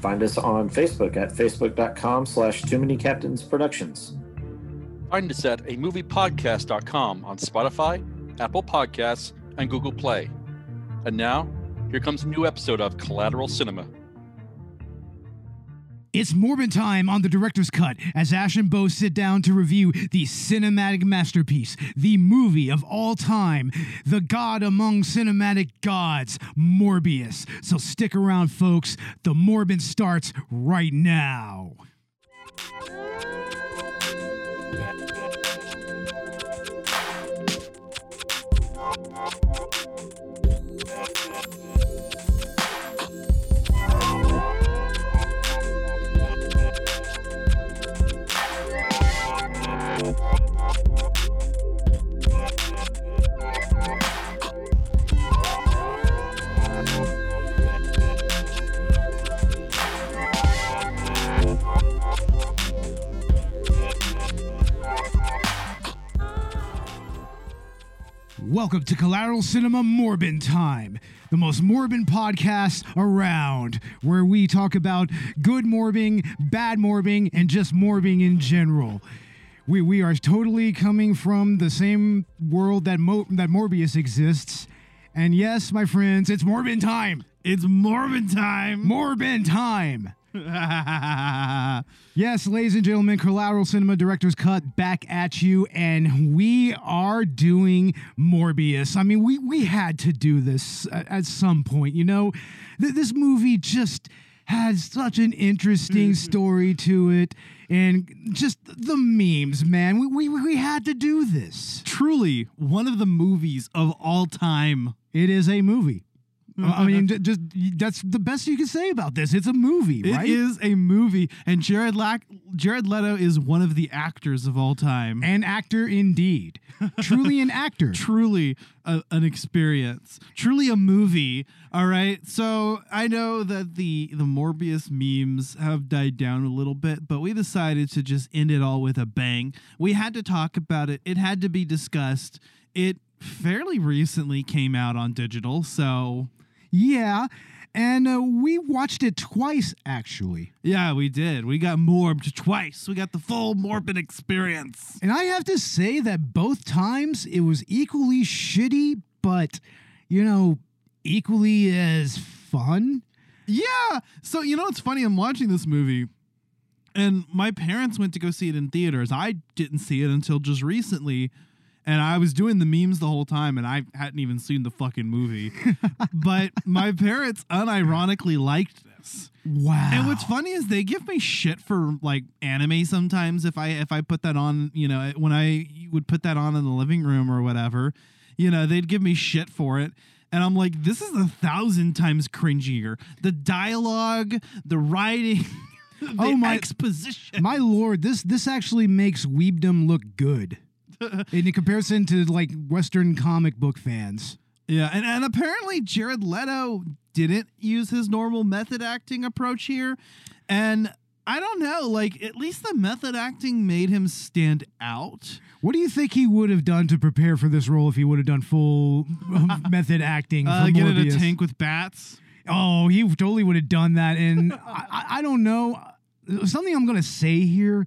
Find us on Facebook at facebook.com slash too many captains productions. Find us at a moviepodcast.com on Spotify, Apple Podcasts, and Google Play. And now, here comes a new episode of Collateral Cinema. It's Morbid time on the director's cut as Ash and Bo sit down to review the cinematic masterpiece, the movie of all time, the god among cinematic gods, Morbius. So stick around, folks. The Morbid starts right now. Welcome to Collateral Cinema Morbin Time, the most morbid podcast around, where we talk about good morbing, bad morbing, and just morbing in general. We, we are totally coming from the same world that Mo- that Morbius exists. And yes, my friends, it's Morbin time. It's Morbin time. Morbin time. yes, ladies and gentlemen, Collateral Cinema Director's Cut back at you, and we are doing Morbius. I mean, we we had to do this at, at some point, you know. Th- this movie just has such an interesting mm-hmm. story to it, and just the memes, man. We we we had to do this. Truly one of the movies of all time. It is a movie. I mm-hmm. mean, just that's the best you can say about this. It's a movie, It right? is a movie, and Jared Lack- Jared Leto is one of the actors of all time. An actor indeed. Truly an actor. truly a, an experience, truly a movie. All right. So I know that the the Morbius memes have died down a little bit, but we decided to just end it all with a bang. We had to talk about it. It had to be discussed. It fairly recently came out on digital, so Yeah. And uh, we watched it twice, actually. yeah, we did. We got morbed twice. We got the full morbid experience. And I have to say that both times it was equally shitty, but, you know, equally as fun. Yeah. So you know it's funny? I'm watching this movie, and my parents went to go see it in theaters. I didn't see it until just recently, and I was doing the memes the whole time, and I hadn't even seen the fucking movie. but my parents unironically liked this. Wow. And what's funny is they give me shit for like anime sometimes if I if I put that on, you know, when I would put that on in the living room or whatever, you know, they'd give me shit for it. And I'm like, this is a thousand times cringier. The dialogue, the writing, oh the Oh my- exposition. My lord, this this actually makes weebdom look good. in comparison to like Western comic book fans. Yeah, and, and apparently Jared Leto didn't use his normal method acting approach here. And I don't know, like at least the method acting made him stand out. What do you think he would have done to prepare for this role if he would have done full um, method acting? Uh, for get in a tank with bats. Oh, he totally would have done that. And I, I, I don't know. Something I'm going to say here.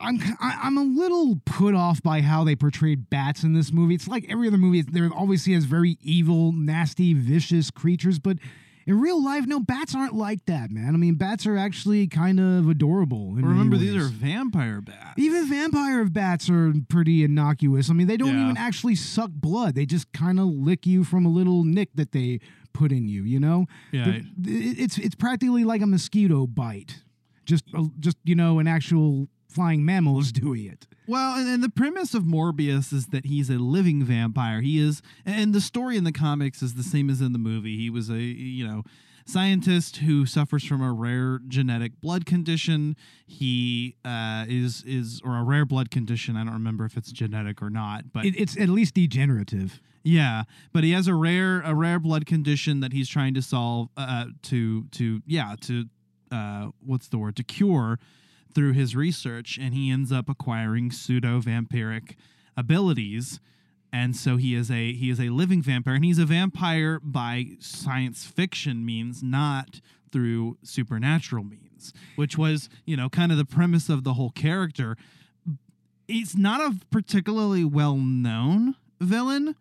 I'm I- I'm a little put off by how they portrayed bats in this movie. It's like every other movie; they're always seen as very evil, nasty, vicious creatures. But in real life, no, bats aren't like that, man. I mean, bats are actually kind of adorable. Remember, these are vampire bats. Even vampire bats are pretty innocuous. I mean, they don't Yeah. even actually suck blood. They just kind of lick you from a little nick that they put in you. You know, Yeah. The- it- it's it's practically like a mosquito bite. Just uh, just you know, an actual flying mammals doing it. Well, and, and the premise of Morbius is that he's a living vampire. He is, and the story in the comics is the same as in the movie. He was a, you know, scientist who suffers from a rare genetic blood condition. He uh, is is or a rare blood condition. I don't remember if it's genetic or not, but It, it's at least degenerative. yeah, but he has a rare a rare blood condition that he's trying to solve uh, to to yeah to uh, what's the word to cure through his research, and he ends up acquiring pseudo vampiric abilities, and so he is a he is a living vampire, and he's a vampire by science fiction means, not through supernatural means, which was you know kind of the premise of the whole character. He's not a particularly well known villain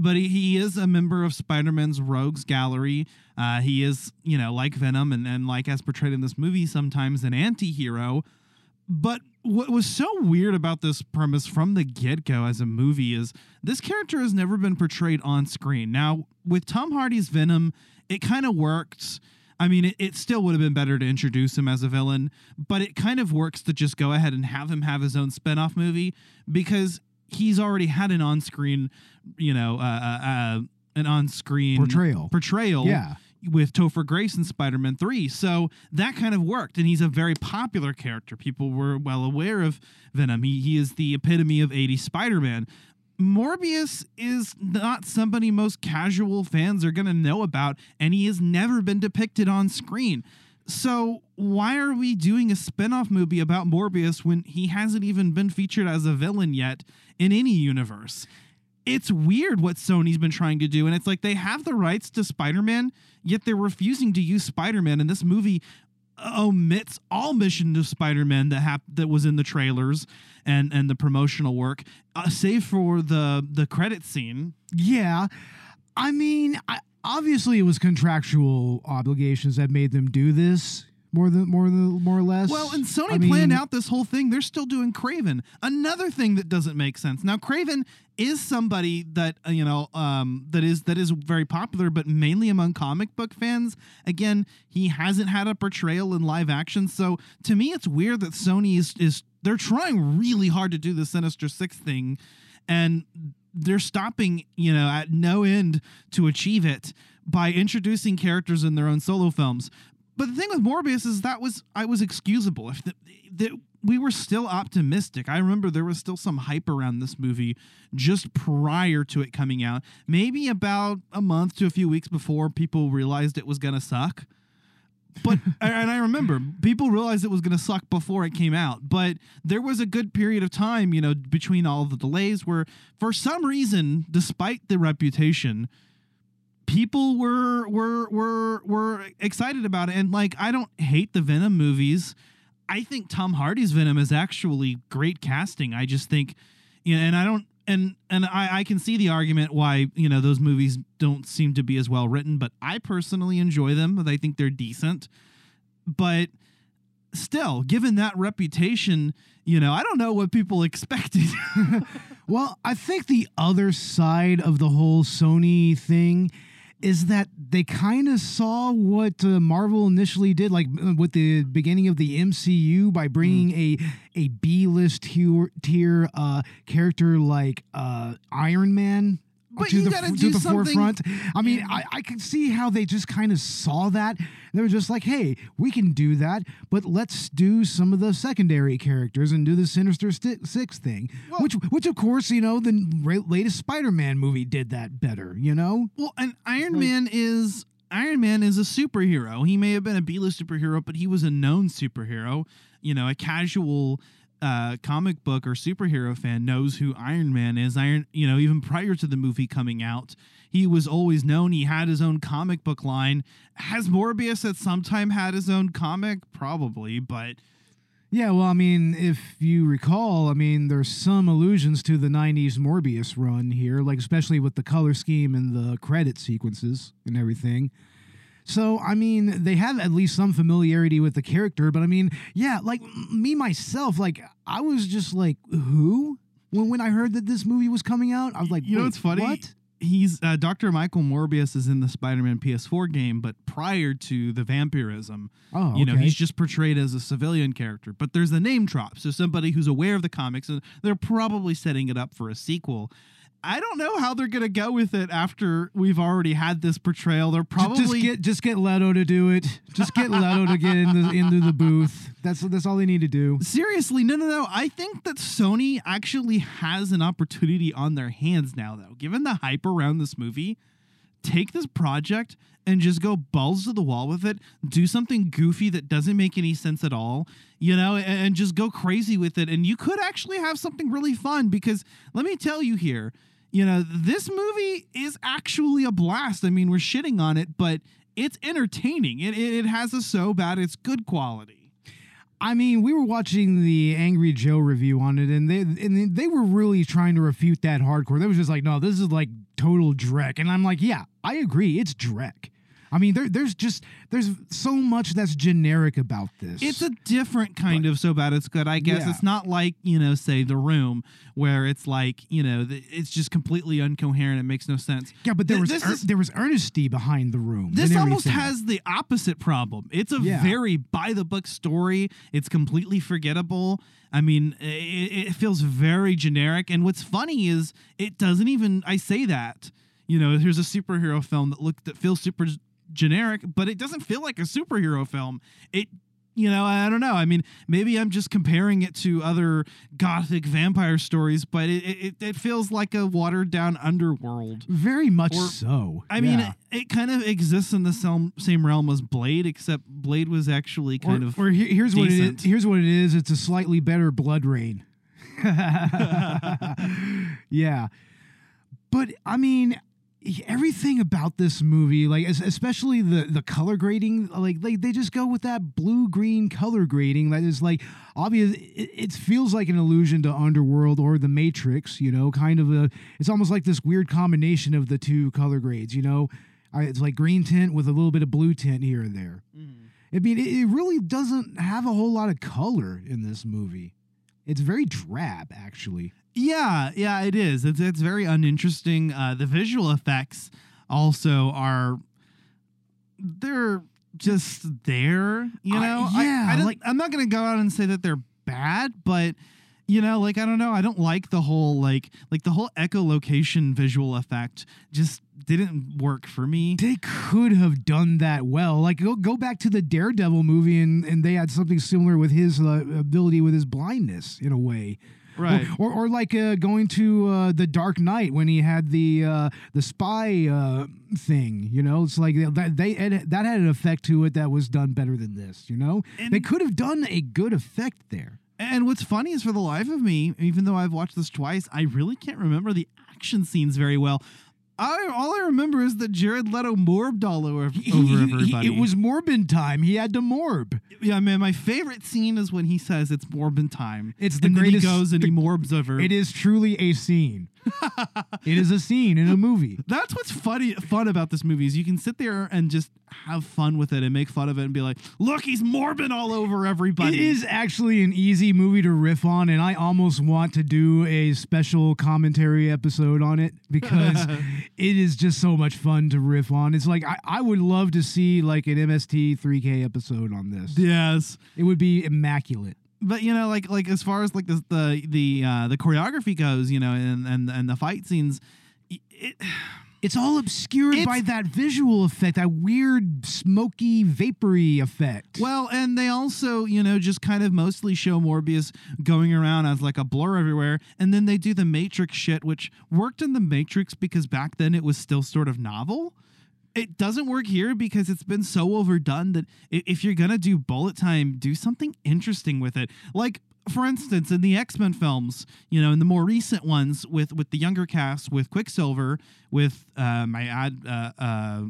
but he, he is a member of Spider-Man's Rogues Gallery. Uh, he is, you know, like Venom and, and like as portrayed in this movie, sometimes an anti-hero. But what was so weird about this premise from the get-go as a movie is this character has never been portrayed on screen. Now, with Tom Hardy's Venom, it kind of worked. I mean, it, it still would have been better to introduce him as a villain, but it kind of works to just go ahead and have him have his own spin-off movie because he's already had an on-screen, you know, uh, uh, uh, an on-screen Portrayal. portrayal Yeah. with Topher Grace in Spider-Man 3. So that kind of worked and he's a very popular character. People were well aware of Venom. He he is the epitome of 80s Spider-Man. Morbius is not somebody most casual fans are going to know about and he has never been depicted on screen. So why are we doing a spin-off movie about Morbius when he hasn't even been featured as a villain yet in any universe? it's weird what Sony's been trying to do. And it's like they have the rights to Spider Man, yet they're refusing to use Spider Man. And this movie omits all mission to Spider Man that hap- that was in the trailers and and the promotional work, uh, save for the the credit scene. Yeah. I mean, I, obviously it was contractual obligations that made them do this more than more than more or less. Well, and Sony I mean, planned out this whole thing. They're still doing Kraven. Another thing that doesn't make sense. Now, Kraven is somebody that uh, you know um, that is that is very popular, but mainly among comic book fans. Again, he hasn't had a portrayal in live action, so to me, it's weird that Sony is is they're trying really hard to do the Sinister Six thing, and they're stopping you know at no end to achieve it by introducing characters in their own solo films. But the thing with Morbius is that was I was excusable if the, the, we were still optimistic. I remember there was still some hype around this movie just prior to it coming out. Maybe about a month to a few weeks before people realized it was gonna suck. But and I remember people realized it was going to suck before it came out. But there was a good period of time, you know, between all the delays where, for some reason, despite the reputation, people were were were were excited about it. And like, I don't hate the Venom movies. I think Tom Hardy's Venom is actually great casting. I just think, you know, and I don't. And and I, I can see the argument why you know those movies don't seem to be as well written, but I personally enjoy them. I think they're decent, but still, given that reputation, you know, I don't know what people expected. Well, I think the other side of the whole Sony thing is that they kind of saw what uh, Marvel initially did, like uh, with the beginning of the MCU, by bringing a a B list tier, tier uh, character like uh, Iron Man. But to you the gotta f- do the something- forefront. I mean, I, I can see how they just kind of saw that. They were just like, "Hey, we can do that, but let's do some of the secondary characters and do the Sinister Six thing." which, which of course, you know, the latest Spider-Man movie did that better. You know, Well, and Iron Man is Iron Man is a superhero. He may have been a B-list superhero, but he was a known superhero. You know, a casual uh, comic book or superhero fan knows who Iron Man is. Iron, you know, even prior to the movie coming out, he was always known. He had his own comic book line. Has Morbius at some time had his own comic? Probably, but Yeah, well, I mean, if you recall, I mean, there's some allusions to the 90s Morbius run here, like especially with the color scheme and the credit sequences and everything. So, I mean, they have at least some familiarity with the character, but I mean, yeah, like me myself, like I was just like, who? When when I heard that this movie was coming out, I was like, you know "Wait, what's funny? What? He's uh, Dr. Michael Morbius is in the Spider-Man PS4 game, but prior to the vampirism, Oh, you know, okay. he's just portrayed as a civilian character. But there's a name drop, so somebody who's aware of the comics, and they're probably setting it up for a sequel. I don't know how they're gonna go with it after we've already had this portrayal. They're probably just get just get Leto to do it. Just get Leto to get in the, into the booth. That's that's all they need to do. Seriously, no, no, no. I think that Sony actually has an opportunity on their hands now, though. Given the hype around this movie, take this project and just go balls to the wall with it. Do something goofy that doesn't make any sense at all, you know, and, and just go crazy with it. And you could actually have something really fun because let me tell you here, you know, this movie is actually a blast. I mean, we're shitting on it, but it's entertaining. It, it, it has a so bad it's good quality. I mean, we were watching the Angry Joe review on it, and they and they were really trying to refute that hardcore. They was just like, no, this is like total Drek, and I'm like, yeah, I agree, it's Drek. I mean, there, there's just there's so much that's generic about this. It's a different kind of so bad it's good. I guess Yeah. it's not like you know, say The Room, where it's like you know, it's just completely incoherent. It makes no sense. yeah, but there Th- was ear- is- there was earnesty behind the room. This almost has the opposite problem. It's a Yeah. very by the book story. It's completely forgettable. I mean, it, it feels very generic. And what's funny is it doesn't even. I say that. You know, here's a superhero film that look that feels super generic, but it doesn't feel like a superhero film. It you know, I don't know. I mean, maybe I'm just comparing it to other gothic vampire stories, but it it, it feels like a watered down underworld. very much or- so. I mean, it, it kind of exists in the same, same realm as Blade, except Blade was actually kind or, of. or here- here's what it decent. is. Here's what it is. It's a slightly better BloodRayne. yeah, but I mean, everything about this movie, like especially the the color grading, like they they just go with that blue green color grading that is like obvious. It, it feels like an allusion to Underworld or The Matrix. You know, kind of a. It's almost like this weird combination of the two color grades. You know. It's like green tint with a little bit of blue tint here and there. Mm-hmm. I mean, it, it really doesn't have a whole lot of color in this movie. It's very drab, actually. yeah, yeah, it is. It's it's very uninteresting. Uh, the visual effects also are. They're just there, you know. I- yeah, I, don't- like- I'm not gonna go out and say that they're bad, but you know, like I don't know. I don't like the whole like like the whole echolocation visual effect. Just didn't work for me. They could have done that well. Like, go, go back to the Daredevil movie, and, and they had something similar with his uh, ability with his blindness, in a way. Right. Or, or, or like uh, going to uh, the Dark Knight when he had the uh, the spy uh, thing. You know, it's like that they had, that had an effect to it that was done better than this. You know, And- they could have done a good effect there. And what's funny is for the life of me, even though I've watched this twice, I really can't remember the action scenes very well. I all I remember is that Jared Leto morbed all over, over everybody. it was Morbin time. He had to morb. yeah, man. My favorite scene is when he says it's Morbin time. It's the and then he goes and he morbs over. It is truly a scene. it is a scene in a movie. That's what's funny fun about this movie is you can sit there and just have fun with it and make fun of it and be like, look, he's morbid all over everybody. It is actually an easy movie to riff on, and I almost want to do a special commentary episode on it because it is just so much fun to riff on. It's like I, I would love to see like an MST 3K episode on this. Yes. It would be immaculate. But you know like like as far as like the the the uh the choreography goes you know and and and the fight scenes it, It's all obscured It's- by that visual effect, that weird smoky, vapory effect. well and they also you know just kind of mostly show morbius going around as like a blur everywhere and then they do the matrix shit which worked in the matrix because back then it was still sort of novel it doesn't work here because it's been so overdone that if you're gonna do bullet time, do something interesting with it. Like for instance, in the X Men films, you know, in the more recent ones with with the younger cast, with Quicksilver, with uh, my ad, uh, uh,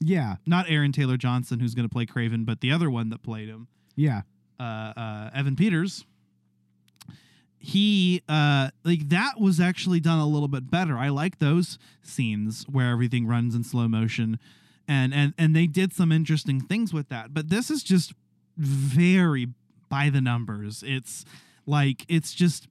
yeah, not Aaron Taylor Johnson, who's gonna play Kraven, but the other one that played him, yeah. uh, uh, Evan Peters. He uh like that was actually done a little bit better. I like those scenes where everything runs in slow motion and and and they did some interesting things with that. But this is just very by the numbers. It's like it's just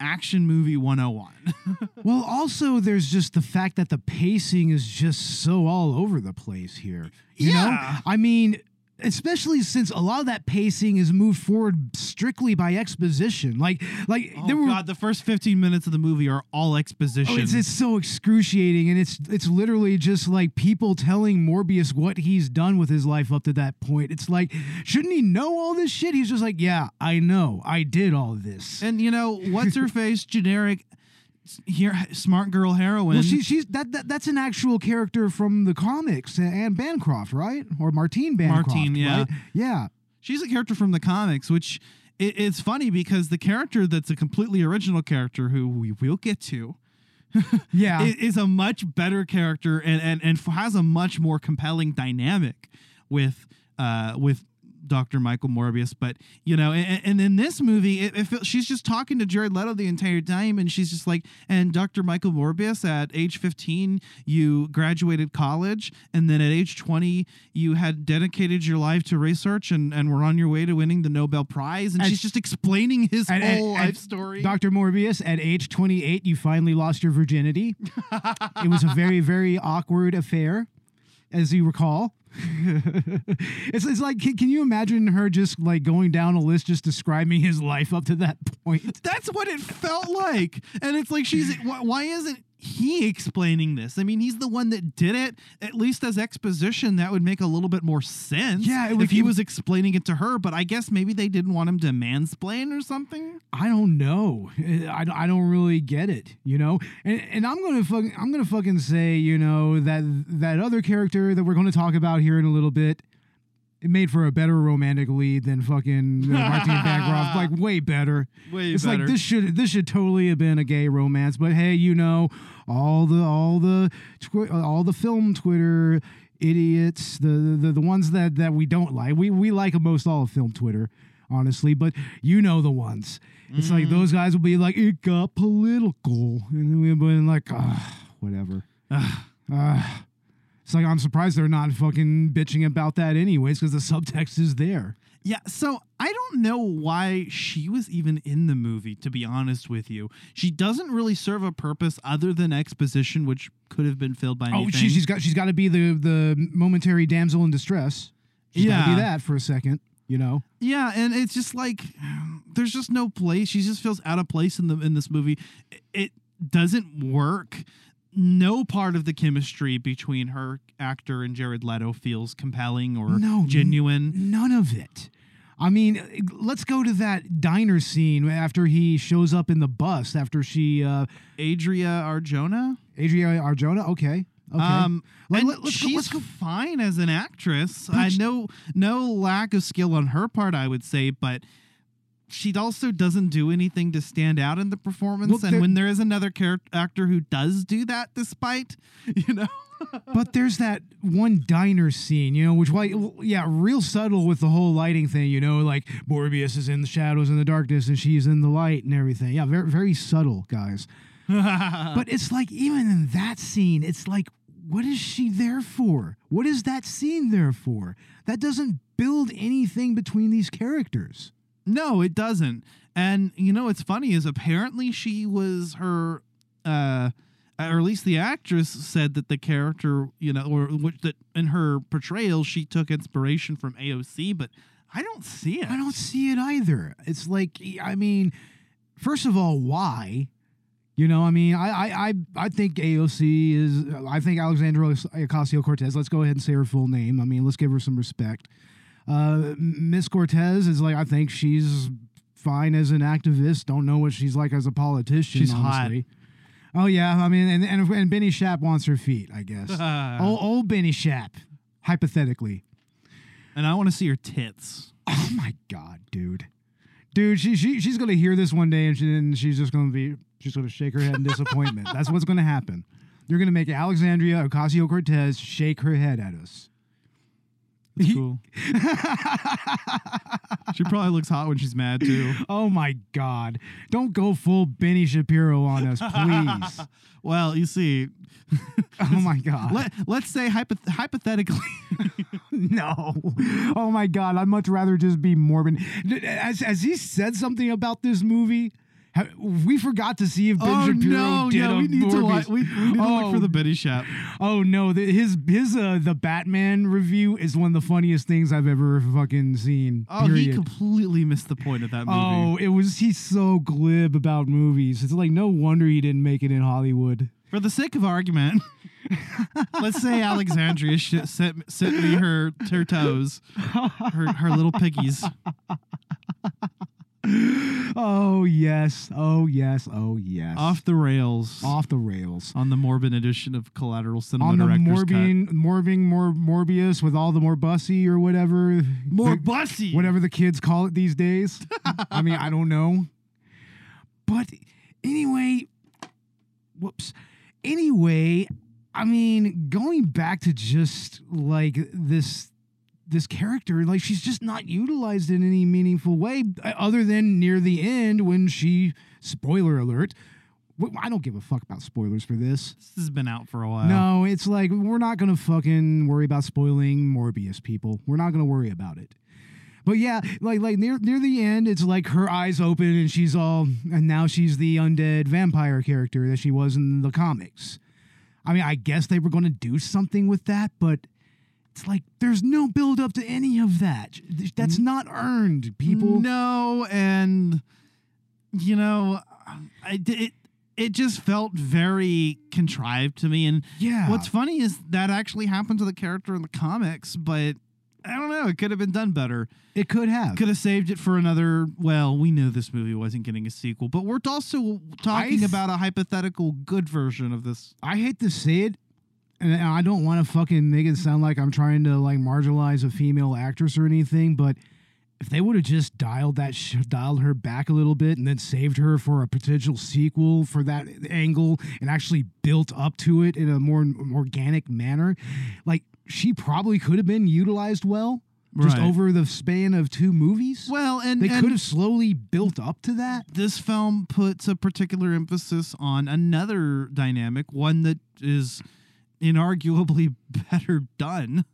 action movie 101. Well, also there's just the fact that the pacing is just so all over the place here. You Yeah. know? I mean, especially since a lot of that pacing is moved forward strictly by exposition. Like, like Oh there were. God, the first 15 minutes of the movie are all exposition. Oh, it's, it's so excruciating, and it's it's literally just like people telling Morbius what he's done with his life up to that point. It's like, shouldn't he know all this shit? He's just like, yeah, I know, I did all this. and you know, what's her face? Generic here smart girl heroine. well, she, she's that, that that's an actual character from the comics, Anne Bancroft, right? Or Martine Bancroft, Martine, yeah. right? yeah. She's a character from the comics, which it, it's funny because the character that's a completely original character who we will get to Yeah. is a much better character and, and, and has a much more compelling dynamic with uh, with Dr. Michael Morbius. But, you know, and, and in this movie, it, it she's just talking to Jared Leto the entire time. And she's just like, and Dr. Michael Morbius, at age 15, you graduated college. And then at age 20, you had dedicated your life to research and, and were on your way to winning the Nobel Prize. And And- she's just explaining his and- whole life story. Dr. Morbius, at age 28, you finally lost your virginity. it was a very, very awkward affair, as you recall. it's, it's like, can, can you imagine her just like going down a list, just describing his life up to that point? That's what it felt like. And it's like she's why, why isn't he explaining this? I mean, he's the one that did it. At least as exposition, that would make a little bit more sense. Yeah, it would- if he was explaining it to her. But I guess maybe they didn't want him to mansplain or something. I don't know. Eh, I, I don't really get it, you know. And and I'm gonna fuck, I'm gonna fucking say, you know, that that other character that we're gonna talk about here in a little bit, it made for a better romantic lead than fucking uh, Martine Bancroft. Like way better. Way it's like this should this should totally have been a gay romance. But hey, you know, all the all the twi- all the film Twitter idiots, the the, the ones that that we don't like. We we like most all of film Twitter. Honestly, but you know the ones. It's like those guys will be like, it got political. And then we've been like, ah, whatever. Ah. It's like, I'm surprised they're not fucking bitching about that anyways, because the subtext is there. Yeah, so I don't know why she was even in the movie, to be honest with you. She doesn't really serve a purpose other than exposition, which could have been filled by oh, anything. Oh, she, she's got she's got to be the the momentary damsel in distress. She's got to Yeah. be that for a second, you know. Yeah, and it's just like there's just no place. She just feels out of place in the in this movie. It, it doesn't work. No part of the chemistry between her actor and Jared Leto feels compelling or No, genuine. None of it. I mean, let's go to that diner scene after he shows up in the bus after she uh Adria Arjona. Adria Arjona. Okay. Okay. Um, Like, and let- go- she's let's go- fine as an actress. But I know no lack of skill on her part, I would say, but she also doesn't do anything to stand out in the performance. Well, and when there is another character actor who does do that, despite you know, but there's that one diner scene, you know, which like yeah, real subtle with the whole lighting thing, you know, like Morbius is in the shadows and the darkness and she's in the light and everything. Yeah, very very subtle, guys. but it's like even in that scene, it's like what is she there for? What is that scene there for? That doesn't build anything between these characters. No, it doesn't. And you know, what's funny is apparently she was her. uh or at least the actress said that the character, you know, or which that in her portrayal, she took inspiration from AOC, but I don't see it. I don't see it either. It's like I mean, first of all, why? You know, I mean, I I I, think AOC is. I think Alexandra Ocasio Cortez. Let's go ahead and say her full name. I mean, let's give her some respect. Uh, Miss Cortez is like I think she's fine as an activist. Don't know what she's like as a politician. She's hot. Oh yeah, I mean, and and, and Benny Shap wants her feet. I guess. old, old Benny Shap, hypothetically. and I want to see her tits. Oh my god, dude. Dude, she, she she's gonna hear this one day and, she, and she's just gonna be she's gonna shake her head in disappointment. That's what's gonna happen. You're gonna make Alexandria Ocasio Cortez shake her head at us. That's cool. she probably looks hot when she's mad too. Oh my god. Don't go full Benny Shapiro on us, please. Well, you see, oh my god. let, let's say hypoth- hypothetically, no. Oh my god, I'd much rather just be morbid. As as he said something about this movie, We forgot to see if Ben oh Shapiro no! did Yeah, a we need to Morbius. li- we, we need to look Oh. for the Betty Shap. Oh no, the, his his uh the Batman review is one of the funniest things I've ever fucking seen. Oh, he completely missed the point of that movie. Oh, it was he's so glib about movies. It's like no wonder he didn't make it in Hollywood. For the sake of argument, let's say Alexandria sh- sent, sent me her her toes, her her little piggies. Oh yes, oh yes, oh yes. off the rails off the rails. on the Morbin edition of Collateral Cinema On the Director's Cut. Morbing, Mor Morbius with all the more bussy or whatever. More the- bussy. whatever the kids call it these days. I mean, I don't know. But anyway, whoops. Anyway, I mean, going back to just like this this character, like she's just not utilized in any meaningful way uh, other than near the end when she spoiler alert I don't give a fuck about spoilers for this. This has been out for a while. No, it's like we're not gonna fucking worry about spoiling Morbius, people. We're not gonna worry about it. But yeah, like like near near the end, it's like her eyes open and she's all, and now she's the undead vampire character that she was in the comics. I mean, I guess they were gonna do something with that, but it's like there's no build up to any of that. That's not earned, people. No, and you know, I it it just felt very contrived to me. And Yeah. what's funny is that actually happened to the character in the comics, but I don't know. It could have been done better. it could have. Could have saved it for another. Well, we knew this movie wasn't getting a sequel, but we're also talking th- about a hypothetical good version of this. I hate to say it, and I don't want to fucking make it sound like I'm trying to like marginalize a female actress or anything, but if they would have just dialed that sh- dialed her back a little bit and then saved her for a potential sequel for that angle and actually built up to it in a more organic manner, like she probably could have been utilized well just Right. over the span of two movies. Well, and they and could have slowly built up to that. this film puts a particular emphasis on another dynamic, one that is inarguably better done.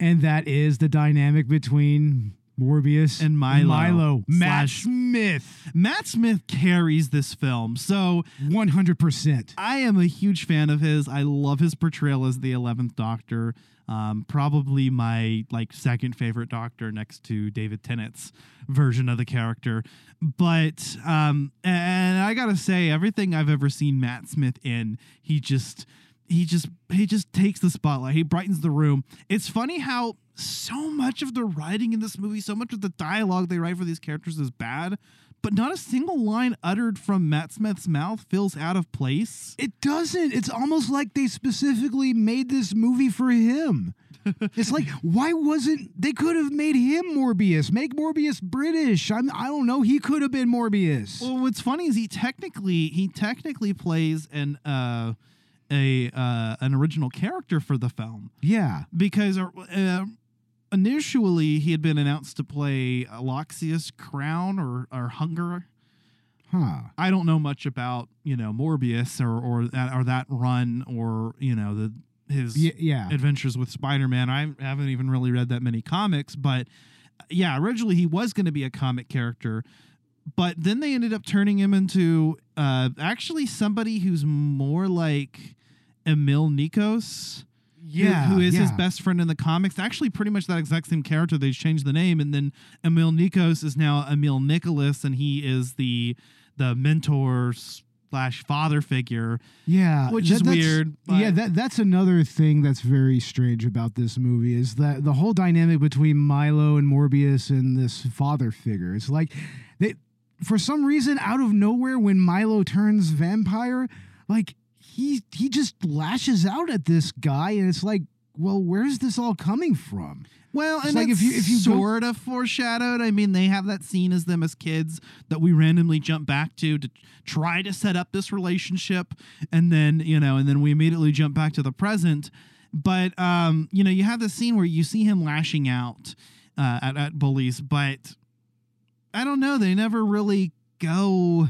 and that is the dynamic between Morbius And Milo. Milo, Matt Slash- Smith, Matt Smith carries this film. So one hundred percent. I am a huge fan of his. I love his portrayal as the 11th Doctor. Um, probably my like second favorite Doctor next to David Tennant's version of the character. But um, and I gotta say, everything I've ever seen Matt Smith in, he just he just he just takes the spotlight. He brightens the room. It's funny how so much of the writing in this movie, so much of the dialogue they write for these characters is bad, but not a single line uttered from Matt Smith's mouth feels out of place. It doesn't. It's almost like they specifically made this movie for him. it's like why wasn't they could have made him Morbius? Make Morbius British. I'm, I don't know. He could have been Morbius. Well, what's funny is he technically he technically plays an uh a uh an original character for the film yeah. because uh, uh, initially he had been announced to play a Loxias Crown or or Hunger. Huh. I don't know much about you know Morbius or or that or that run or you know the his Yeah. yeah. adventures with Spider-Man. I haven't even really read that many comics, but yeah, originally he was going to be a comic character, but then they ended up turning him into uh, actually somebody who's more like Emil Nikos. who- yeah. who is his best friend in the comics? Actually, pretty much that exact same character. They changed the name, and then Emil Nikos is now Emil Nicholas, and he is the the mentor slash father figure. Yeah, which is that's- weird, Yeah, that that's another thing that's very strange about this movie is that the whole dynamic between Milo and Morbius and this father figure. It's like they, for some reason, out of nowhere, when Milo turns vampire, like he he just lashes out at this guy, and it's like, well, where's this all coming from? Well, It's and like if you- if you go- sort of foreshadowed. I mean, they have that scene as them as kids that we randomly jump back to to try to set up this relationship, and then you know, and then we immediately jump back to the present. But um, you know, you have the scene where you see him lashing out uh, at at bullies, but I don't know. They never really go.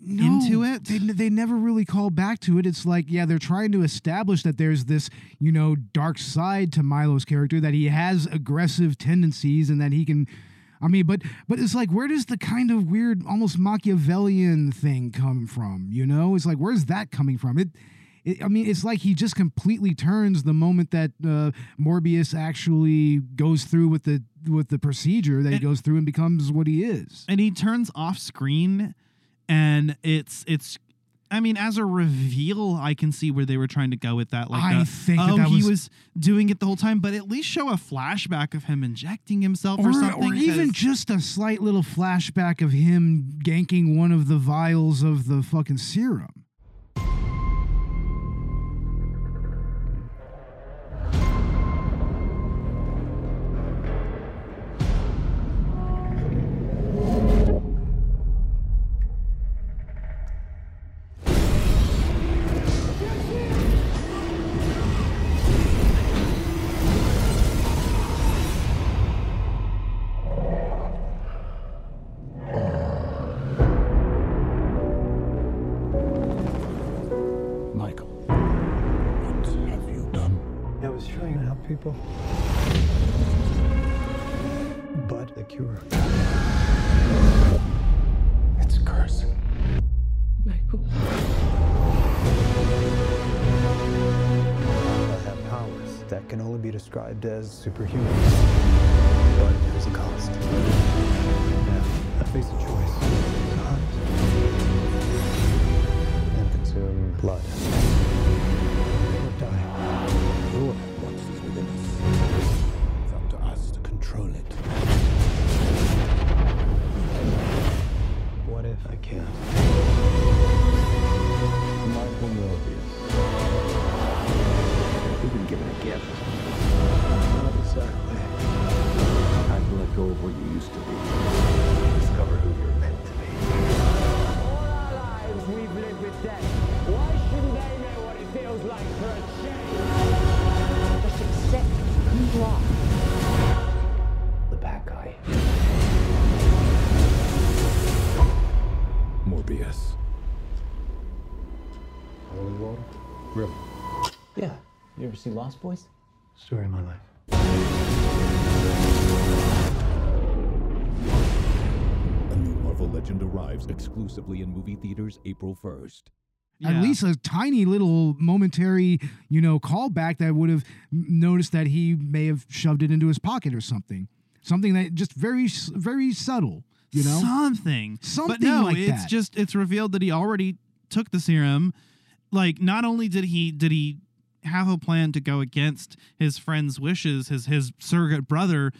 Into it? They, they never really call back to it. It's like, yeah, they're trying to establish that there's this, you know, dark side to Milo's character, that he has aggressive tendencies and that he can, I mean, but but it's like where does the kind of weird, almost Machiavellian thing come from? You know, it's like where's that coming from? It, it I mean, it's like he just completely turns the moment that uh, Morbius actually goes through with the with the procedure that he goes through and becomes what he is. and he turns off screen and it's it's I mean, as a reveal, I can see where they were trying to go with that. Like, I think that oh, that he was- was doing it the whole time, but at least show a flashback of him injecting himself or, Or, something. or even just a slight little flashback of him ganking one of the vials of the fucking serum. People. But the cure. It's a curse. Michael. I have powers that can only be described as superhuman. But there's a cost. Now, I face a choice. To hunt and consume blood. See Lost Boys? Story of my life. A new Marvel Legend arrives exclusively in movie theaters April 1st. At least a tiny little momentary, you know, callback that would have noticed that he may have shoved it into his pocket or something. Something that just very, very subtle, you know? something, Something but Something no, like it's that. just it's revealed that he already took the serum. Like, not only did he did he have a plan to go against his friend's wishes, his his surrogate brother,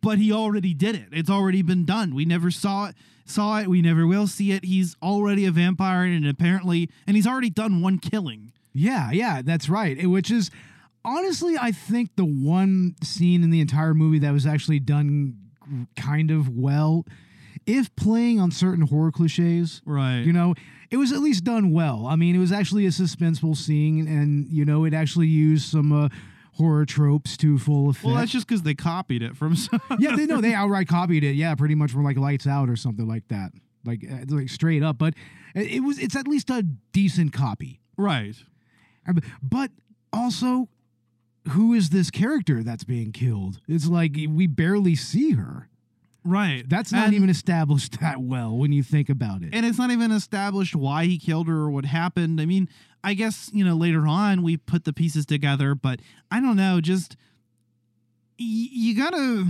but he already did it. It's already been done. We never saw it, saw it. We never will see it. He's already a vampire, and apparently, and he's already done one killing. Yeah, yeah, that's right. It- Which is honestly, I think the one scene in the entire movie that was actually done kind of well, if playing on certain horror cliches. Right. You know, it was at least done well. I mean, it was actually a suspenseful scene, and you know, it actually used some uh, horror tropes to full effect. Well, that's just because they copied it from. Some yeah, they know they outright copied it. Yeah, pretty much from like Lights Out or something like that, like uh, like straight up. But it was it's at least a decent copy. right. But also, who is this character that's being killed? It's like we barely see her. Right. That's not And- even established that well when you think about it. and it's not even established why he killed her or what happened. I mean, I guess you know later on we put the pieces together, but I don't know. Just y- you gotta.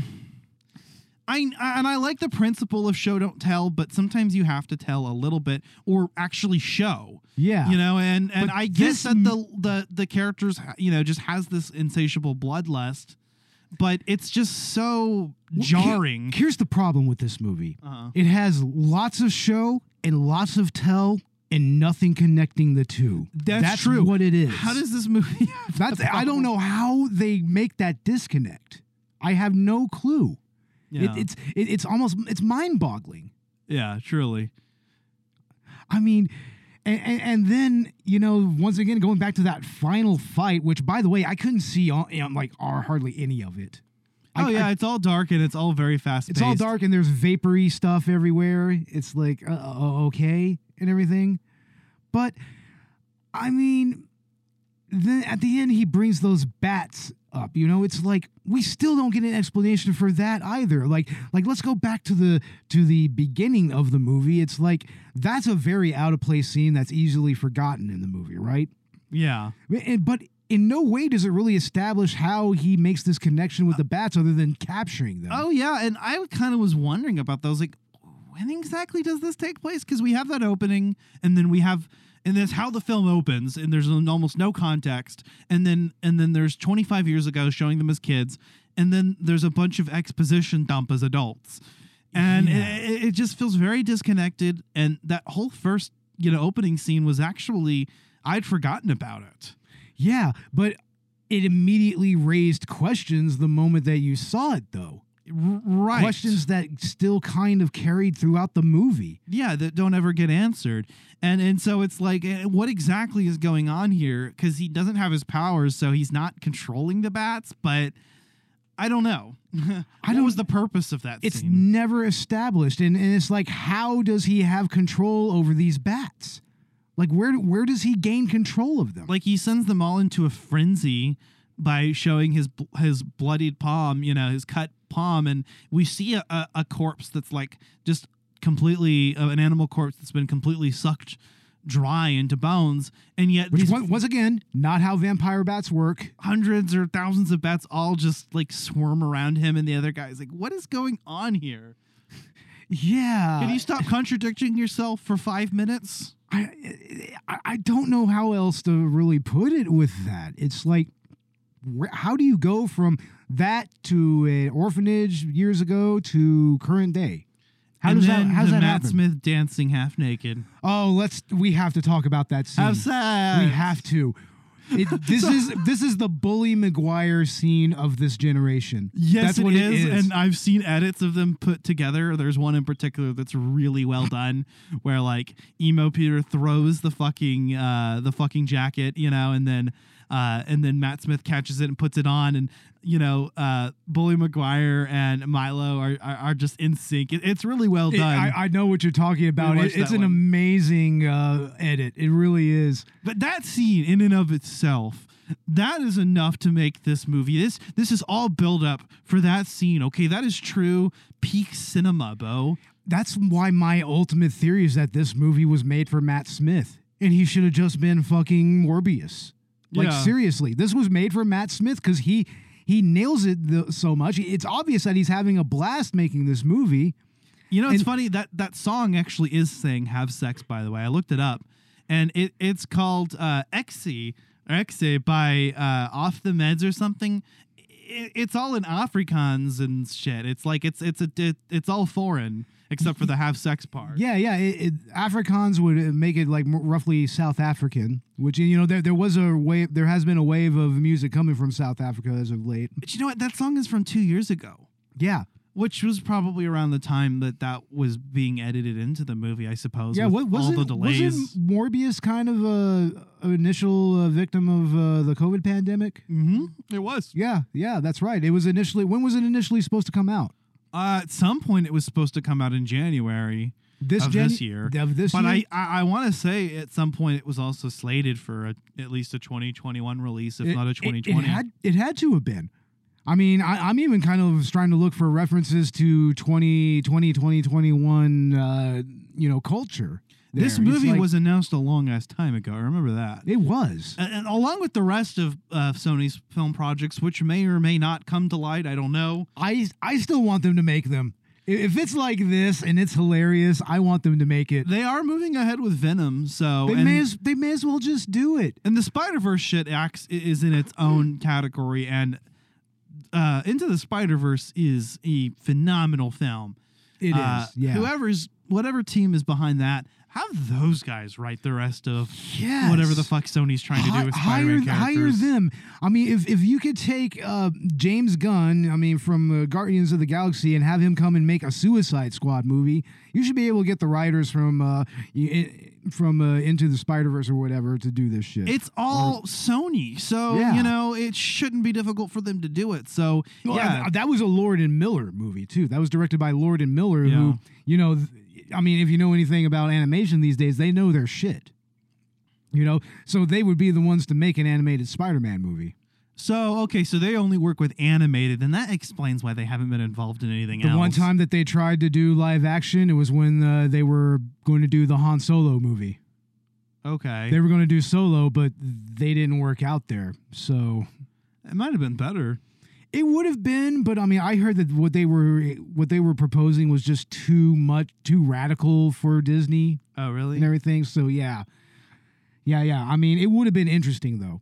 I and I like the principle of show don't tell, but sometimes you have to tell a little bit or actually show. yeah, You know, and and But I guess that the the the characters you know just has this insatiable bloodlust, but it's just so Well, here- jarring. here's the problem with this movie. Uh-huh. It has lots of show and lots of tell and nothing connecting the two. That's true. What it is. How does this movie? have That's that I don't know how they make that disconnect. I have no clue. It, Yeah. it's it, it's almost it's mind boggling. Yeah, truly. I mean, and, and, and then you know once again going back to that final fight, which by the way I couldn't see on, you know, like or hardly any of it. I- Oh yeah, I- it's all dark and it's all very fast. it's all dark and there's vapory stuff everywhere. It's like uh, uh, okay and everything, but I mean, then at the end he brings those bats up. You know, it's like we still don't get an explanation for that either. Like like let's go back to the to the beginning of the movie. It's like that's a very out of place scene that's easily forgotten in the movie, right? Yeah. And, but in no way does it really establish how he makes this connection with the bats other than capturing them. Oh yeah, and I kind of was wondering about those. Like, when exactly does this take place? Because we have that opening, and then we have, and that's how the film opens, and there's an almost no context, and then and then there's 25 years ago showing them as kids, and then there's a bunch of exposition dump as adults, and Yeah. it, it just feels very disconnected. And that whole first you know opening scene was actually I'd forgotten about it. Yeah, but it immediately raised questions the moment that you saw it, though. Right. Questions that still kind of carried throughout the movie. yeah that don't ever get answered and and so it's like eh, what exactly is going on here because he doesn't have his powers so he's not controlling the bats but i don't know i know was the purpose of that It's scene? never established, and, and it's like, how does he have control over these bats? Like, where where does he gain control of them? like he sends them all into a frenzy by showing his his bloodied palm you know his cut palm and we see a, a, a corpse that's like just completely uh, an animal corpse that's been completely sucked dry into bones and yet Which once, again, not how vampire bats work. hundreds or thousands of bats all just like swarm around him and the other guys. Like, what is going on here? Yeah, Can you stop contradicting yourself for five minutes? I, I I don't know how else to really put it with that. It's like, how do you go from that to an orphanage years ago to current day? How and does that? How does the that Matt happen? Smith dancing half naked. Oh, let's. We have to talk about that scene. Have sex. We have to. It, this is this is the bully Maguire scene of this generation. Yes, that's it what is, it is. and I've seen edits of them put together. There's one in particular that's really well done, where like emo Peter throws the fucking uh, the fucking jacket, you know, and then uh, and then Matt Smith catches it and puts it on, and you know, uh, Bully Maguire and Milo are are, are just in sync. It, it's really well It- done. I, I know what you're talking about. It- it's an one. amazing uh, edit. It really is. But that scene in and of itself, that is enough to make this movie. This this is all build up for that scene. Okay, that is true peak cinema, Bo. That's why my ultimate theory is that this movie was made for Matt Smith, and he should have just been fucking Morbius. Like Yeah. seriously, this was made for Matt Smith because he he nails it so much. It's obvious that he's having a blast making this movie. You know, it's And- funny that that song actually is saying "have sex." By the way, I looked it up, and it it's called uh, "Exe" or "Exe" by uh, Off the Meds or something. It, it's all in Afrikaans and shit. It's like it's it's a it, it's all foreign except for the "have sex" part. Yeah, yeah. It, it, Afrikaans would uh, make it like roughly South African, which you know there there was a wave. There has been a wave of music coming from South Africa as of late. But you know what? That song is from two years ago. Yeah, Which was probably around the time that that was being edited into the movie, I suppose. yeah. What was all it? the delays? Wasn't Morbius kind of a, a initial uh, victim of uh, the COVID pandemic? mm-hmm. It was. Yeah, yeah, that's right. It was initially. When was it initially supposed to come out? Uh, at some point, it was supposed to come out in January This of Jan- this year. Of this but year? I, I, I want to say at some point it was also slated for a, at least a 2021 release, if It- not a it- 2020. It, had it had to have been. I mean, I, I'm even kind of trying to look for references to 2020, 2021, uh, you know, culture. There. this movie like- was announced a long ass time ago. I remember that. It was. And, and along with the rest of uh, Sony's film projects, which may or may not come to light, I don't know. I I still want them to make them. If it's like this and it's hilarious, I want them to make it. They are moving ahead with Venom, so They may as they may as well just do it. and the Spider Verse shit acts is in its own category, and uh, Into the Spider Verse is a phenomenal film. It is. Uh, yeah. Whoever's whatever team is behind that, have those guys write the rest of Yes. whatever the fuck Sony's trying to do with hire, Spider-Man hire characters. them. I mean, if, if you could take uh, James Gunn, I mean, from uh, Guardians of the Galaxy, and have him come and make a Suicide Squad movie, you should be able to get the writers from uh, from uh, Into the Spider Verse or whatever to do this shit. It's all Sony, so Yeah. you know it shouldn't be difficult for them to do it. So Well, yeah, that was a Lord and Miller movie too. That was directed by Lord and Miller, Yeah. who you know, th- I mean, if you know anything about animation these days, they know their shit. You know, so they would be the ones to make an animated Spider-Man movie. So okay, so they only work with animated, and that explains why they haven't been involved in anything The else. one time that they tried to do live action, it was when uh, they were going to do the Han Solo movie. okay, They were going to do Solo, but they didn't work out there. So it might have been better. It would have been, but I mean, I heard that what they were what they were proposing was just too much, too radical for Disney Oh really? and everything. So yeah, yeah, yeah. I mean, it would have been interesting though.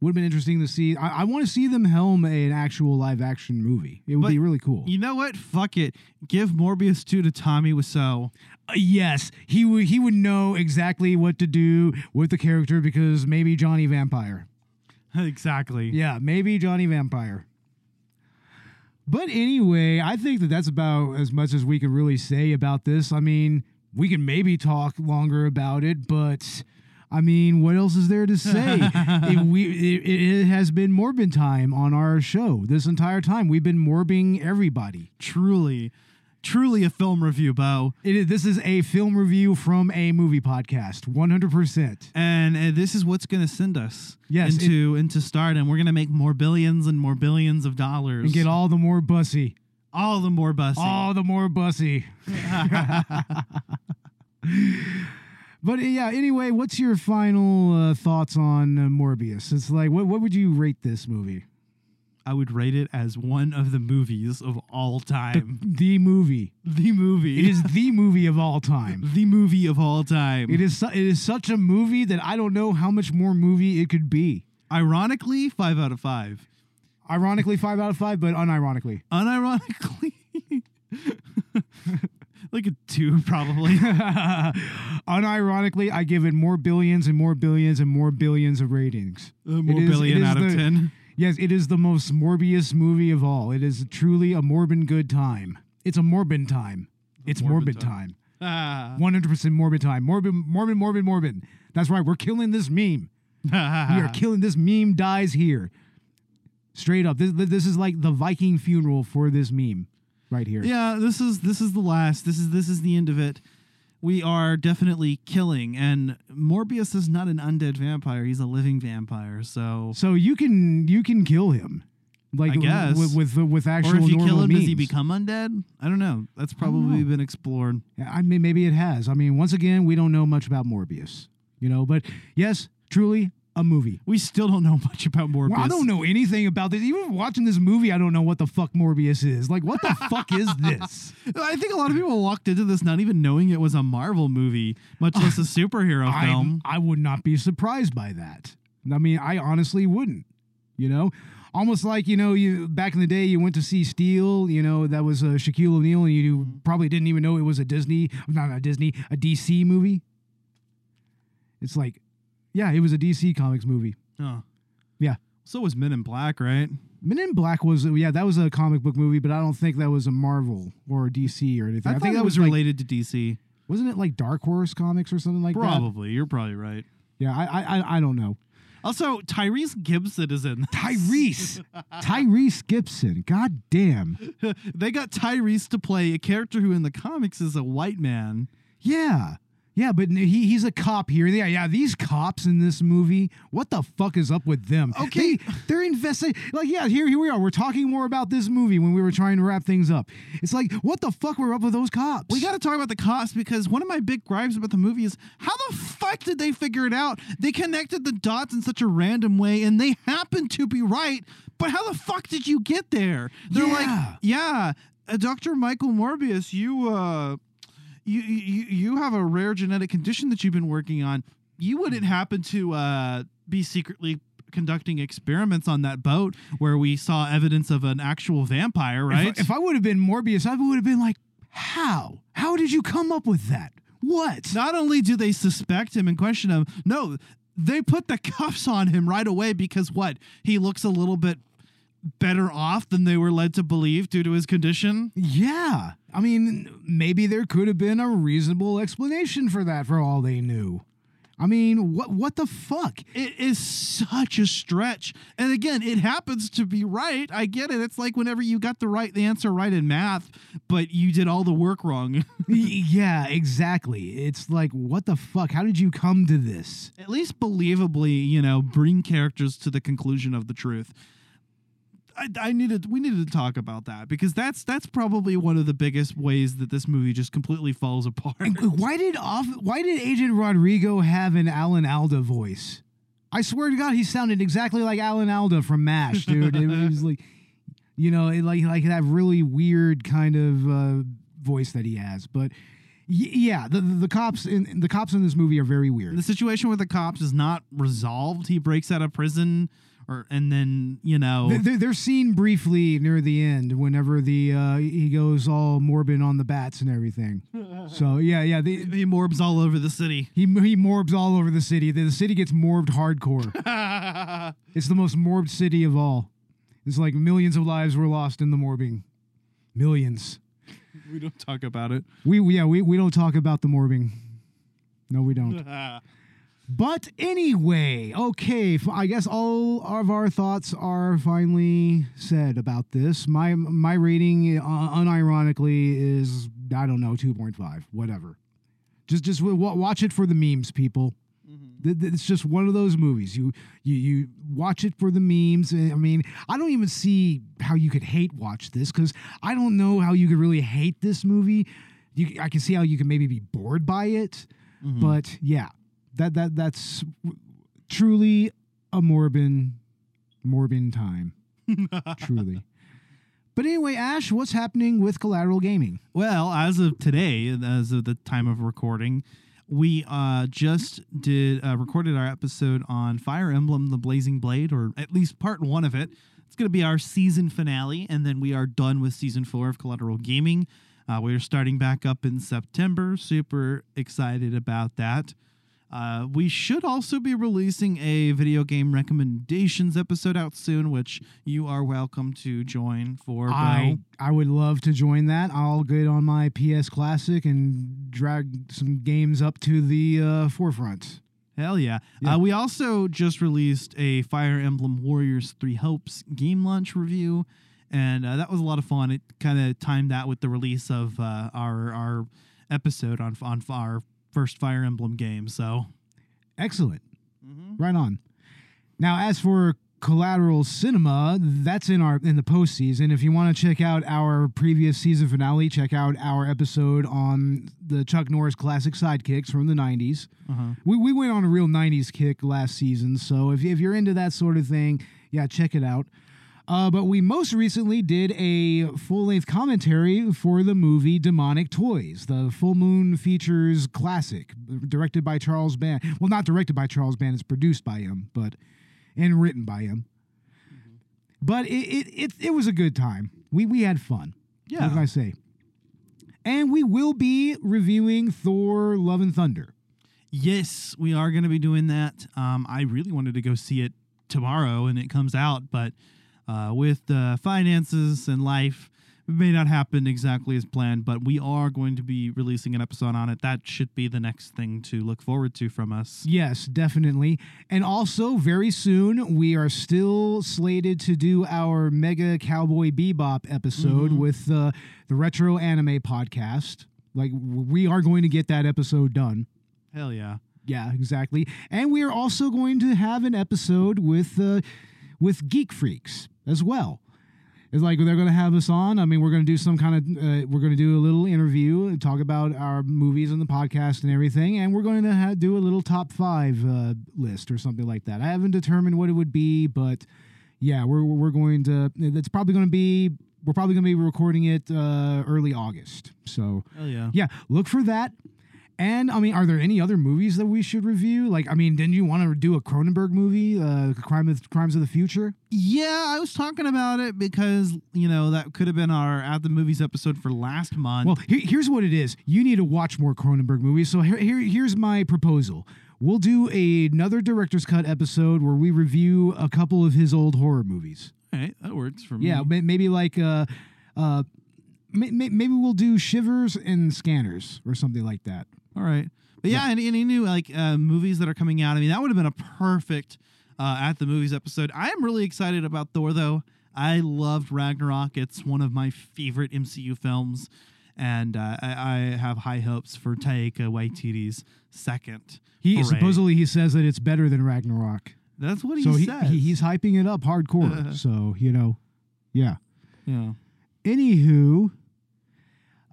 Would have been interesting to see. I, I want to see them helm an actual live action movie. It would But be really cool. You know what? Fuck it. Give Morbius two to Tommy Wiseau. Uh, yes, he would. He would know exactly what to do with the character because maybe Johnny Vampire. exactly. Yeah, maybe Johnny Vampire. But anyway, I think that that's about as much as we can really say about this. I mean, we can maybe talk longer about it, but I mean, what else is there to say? it, we, it, it has been morbid time on our show this entire time. We've been morbing everybody. Truly, truly a film review, Bo. It is, this is a film review from a movie podcast, 100%. And uh, this is what's going to send us Yes, into into stardom. We're going to make more billions and more billions of dollars And get all the more bussy. all the more bussy. All the more bussy. but uh, yeah, anyway, what's your final uh, thoughts on uh, Morbius? It's like, what, what would you rate this movie? I would rate it as one of the movies of all time. the movie. The, movie. It is the movie of all time. the movie of all time. It is su- it is such a movie that I don't know how much more movie it could be. Ironically, five out of five. Ironically, five out of five, but unironically. Unironically, like a two probably. Unironically, I give it more billions and more billions and more billions of ratings. Uh, more is- billion out of the- ten. Yes, it is the most Morbius movie of all. It is truly a Morbin good time. It's a Morbin time. It's Morbid Morbid time. time. Ah. 100% Morbid time. Morbid, Morbid, Morbid, Morbid. That's right. We're killing this meme. We are killing this meme dies here. Straight up. This, this is like the Viking funeral for this meme right here. Yeah, this is this is the last. This is this is the end of it. We are definitely killing, and Morbius is not an undead vampire. He's a living vampire. So, So you can you can kill him. Like I guess. with with, with actual or if you normal kill him, does he become undead? I don't know. That's probably know. been explored. I mean, maybe it has. I mean, once again, we don't know much about Morbius, you know. But yes, truly a movie. We still don't know much about Morbius. Well, I don't know anything about this. Even watching this movie, I don't know what the fuck Morbius is. Like, what the fuck is this? I think a lot of people walked into this not even knowing it was a Marvel movie, much less a superhero I, film. I would not be surprised by that. I mean, I honestly wouldn't. You know, almost like you know, you back in the day, you went to see Steel. You know, that was uh, Shaquille O'Neal, and you probably didn't even know it was a Disney, not a Disney, a DC movie. It's like, yeah, it was a DC Comics movie. Oh. Yeah. So was Men in Black, right? Men in Black was yeah, that was a comic book movie, but I don't think that was a Marvel or a DC or anything. I, I, think that was like, related to DC. wasn't it like Dark Horse Comics or something like that? Probably. You're probably right. Yeah, I I I- I don't know. Also, Tyrese Gibson is in. this. Tyrese, Tyrese Gibson. God damn. they got Tyrese to play a character who in the comics is a white man. Yeah. Yeah, but he he's a cop here. Yeah, yeah. These cops in this movie, what the fuck is up with them? Okay. they, they're investing. Like, yeah, here here we are. We're talking more about this movie when we were trying to wrap things up. It's like, what the fuck were up with those cops? We got to talk about the cops because one of my big gripes about the movie is how the fuck did they figure it out? They connected the dots in such a random way and they happened to be right, but how the fuck did you get there? They're Yeah. like, yeah, uh, Dr. Michael Morbius, you uh you, you you have a rare genetic condition that you've been working on. You wouldn't happen to uh be secretly conducting experiments on that boat where we saw evidence of an actual vampire, If right? If, I would have been Morbius, I would have been like, how? How did you come up with that? What? Not only do they suspect him and question him, no, they put the cuffs on him right away because what? He looks a little bit better off than they were led to believe due to his condition. Yeah. I mean, maybe there could have been a reasonable explanation for that for all they knew. I mean, what what the fuck? It is such a stretch. And again, it happens to be right. I get it. It's like whenever you got the right the answer right in math, but you did all the work wrong. Yeah, exactly. It's like, what the fuck? How did you come to this? At least believably, you know, bring characters to the conclusion of the truth. I, I needed we needed to talk about that because that's that's probably one of the biggest ways that this movie just completely falls apart. Why did off? Why did Agent Rodrigo have an Alan Alda voice? I swear to God, he sounded exactly like Alan Alda from MASH, dude. it was like, you know, it like like that really weird kind of uh, voice that he has. But yeah, the, the the cops in the cops in this movie are very weird. the situation with the cops is not resolved. He breaks out of prison, or and then you know They- They're, they're seen briefly near the end whenever the uh, he goes all morbid on the bats and everything. So yeah, yeah, they, he morbs all over the city. He he morbs all over the city. The, the city gets morbed hardcore. it's the most morbed city of all. It's like millions of lives were lost in the morbing. Millions. we don't talk about it. We we- yeah we, we don't talk about the morbing. No, we don't. But anyway, okay, I guess all of our thoughts are finally said about this. My my rating, uh, unironically, is I don't know, two point five, whatever. Just just watch it for the memes, people. Mm-hmm. Th- It's just one of those movies. You you you watch it for the memes. Eh, I mean, I don't even see how you could hate watch this because I don't know how you could really hate this movie. You, I can see how you can maybe be bored by it, mm-hmm. but yeah, that that that's truly a Morbin Morbin time. truly. But anyway, Ash, what's happening with Collateral Gaming? Well, as of today, as of the time of recording, we uh, just did uh, recorded our episode on Fire Emblem: The Blazing Blade, or at least part one of it. It's going to be our season finale, and then we are done with season four of Collateral Gaming. Uh, we are starting back up in September. Super excited about that. Uh, we should also be releasing a video game recommendations episode out soon, which you are welcome to join for. I Bo. I would love to join that. I'll get on my PS Classic and drag some games up to the uh, forefront. Hell yeah. Yeah. Uh, we also just released a Fire Emblem Warriors Three Hopes game launch review, and uh, that was a lot of fun. It kind of timed that with the release of uh, our our episode on on our first Fire Emblem game. So Excellent. Right on. Now, as for Collateral Cinema, that's in our in the postseason. If you want to check out our previous season finale, check out our episode on the Chuck Norris classic sidekicks from the '90s. Uh-huh. We we went on a real '90s kick last season, so if if you're into that sort of thing, yeah, check it out. Uh, but we most recently did a full length commentary for the movie Demonic Toys, the Full Moon Features classic, directed by Charles Band. Well, not directed by Charles Band, it's produced by him, but and written by him. But it, it, it, it was a good time. We, we had fun. Yeah. What can I say? And we will be reviewing Thor Love and Thunder. yes, we are going to be doing that. Um, I really wanted to go see it tomorrow, and it comes out, but uh, with uh, finances and life, it may not happen exactly as planned. But we are going to be releasing an episode on it. That should be the next thing to look forward to from us. Yes, definitely. And also, very soon, we are still slated to do our Mega Cowboy Bebop episode Mhm. with uh, the Retro Anime Podcast. Like, we are going to get that episode done. Hell yeah. Yeah, exactly. And we are also going to have an episode with uh, with Geek Freaks as well. It's like they're going to have us on. I mean, we're going to do some kind of uh, we're going to do a little interview, and talk about our movies and the podcast and everything, and we're going to ha- do a little top five uh, list or something like that. I haven't determined what it would be, but yeah, we're we're going to. It's probably going to be. We're probably going to be recording it uh, early August. So Hell yeah. yeah, look for that. And I mean, are there any other movies that we should review? Like, I mean, didn't you want to do a Cronenberg movie, uh, Crime of Crimes of the Future? Yeah, I was talking about it because, you know, that could have been our At the Movies episode for last month. Well, here, here's what it is. You need to watch more Cronenberg movies. So here, here here's my proposal. We'll do a, another director's cut episode where we review a couple of his old horror movies. All right, that works for me. Yeah, maybe like uh, uh, may- may- maybe we'll do Shivers and Scanners or something like that. All right. But yeah, any, any new like uh, movies that are coming out? I mean, that would have been a perfect uh, at the movies episode. I am really excited about Thor though. I loved Ragnarok. It's one of my favorite MCU films, and uh, I, I have high hopes for Taika Waititi's second. He supposedly he says that it's better than Ragnarok. That's what he so he, says. he he's hyping it up hardcore. so you know, yeah. yeah. Anywho,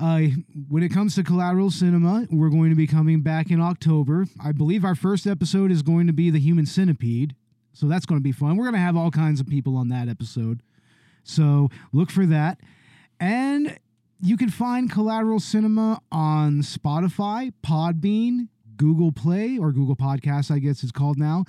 uh, when it comes to collateral cinema, we're going to be coming back in October. I believe our first episode is going to be the Human Centipede, so that's going to be fun. We're going to have all kinds of people on that episode, so look for that. And you can find Collateral Cinema on Spotify, Podbean, Google Play, or Google Podcasts, I guess it's called now.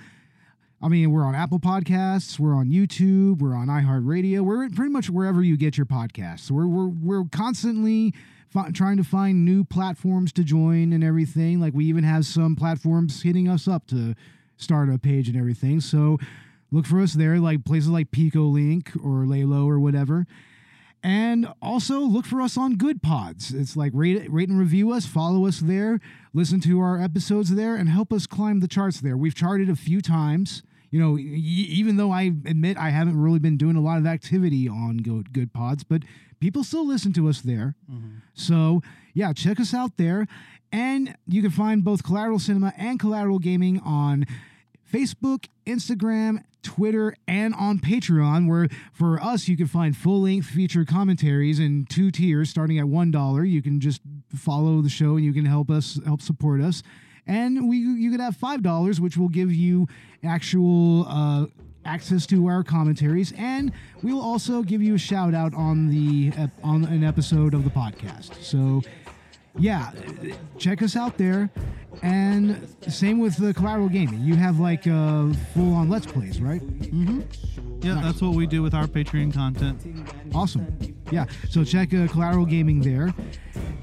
I mean, we're on Apple Podcasts, we're on YouTube, we're on iHeartRadio, we're pretty much wherever you get your podcasts. We're we're we're constantly fi- trying to find new platforms to join and everything. Like we even have some platforms hitting us up to start a page and everything. So look for us there, like places like Pico Link or Laylo or whatever. And also look for us on Goodpods. It's like rate, rate and review us, follow us there, listen to our episodes there, and help us climb the charts there. We've charted a few times. You know, even though I admit I haven't really been doing a lot of activity on Goodpods, but people still listen to us there. So, yeah, check us out there. And you can find both Collateral Cinema and Collateral Gaming on Facebook, Instagram, Twitter, and on Patreon, where for us, you can find full length feature commentaries in two tiers starting at $1. You can just follow the show and you can help us, help support us. And we you could have $5, which will give you actual uh, access to our commentaries. And we will also give you a shout out on, the, ep- on an episode of the podcast. So, yeah, check us out there. And same with the collateral gaming. You have like uh, full on let's plays, right? Mm-hmm. Yeah, that's what we do with our Patreon content. Awesome. Yeah. So check uh, collateral gaming there.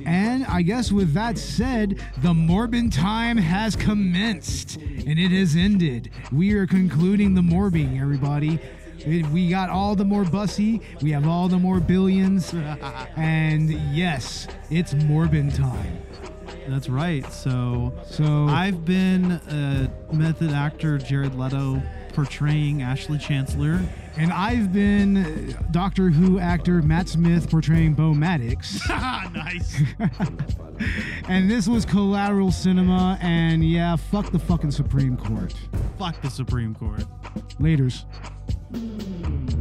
And I guess with that said, the Morbin time has commenced and it has ended. We are concluding the morbing, everybody. We got all the more bussy. We have all the more billions. and yes, it's Morbin time. That's right. So, so I've been uh, method actor Jared Leto portraying Ashley Chancellor. And I've been Doctor Who actor Matt Smith portraying Bo Maddox. nice. and this was Collateral Cinema. And yeah, fuck the fucking Supreme Court. Fuck the Supreme Court. Laters. Collateral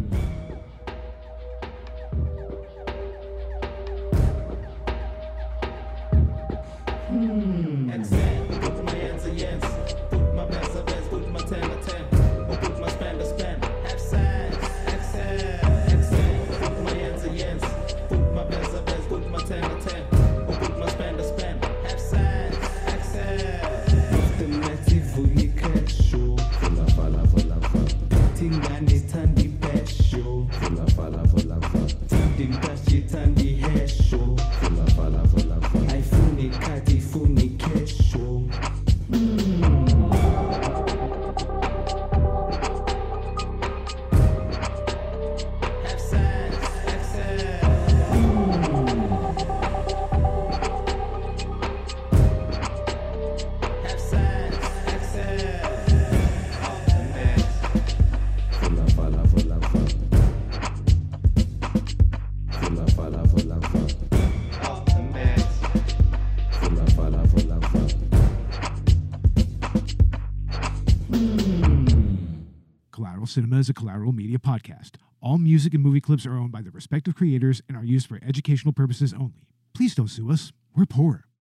Cinema is a collateral media podcast. All music and movie clips are owned by their respective creators and are used for educational purposes only. Please don't sue us. We're poor.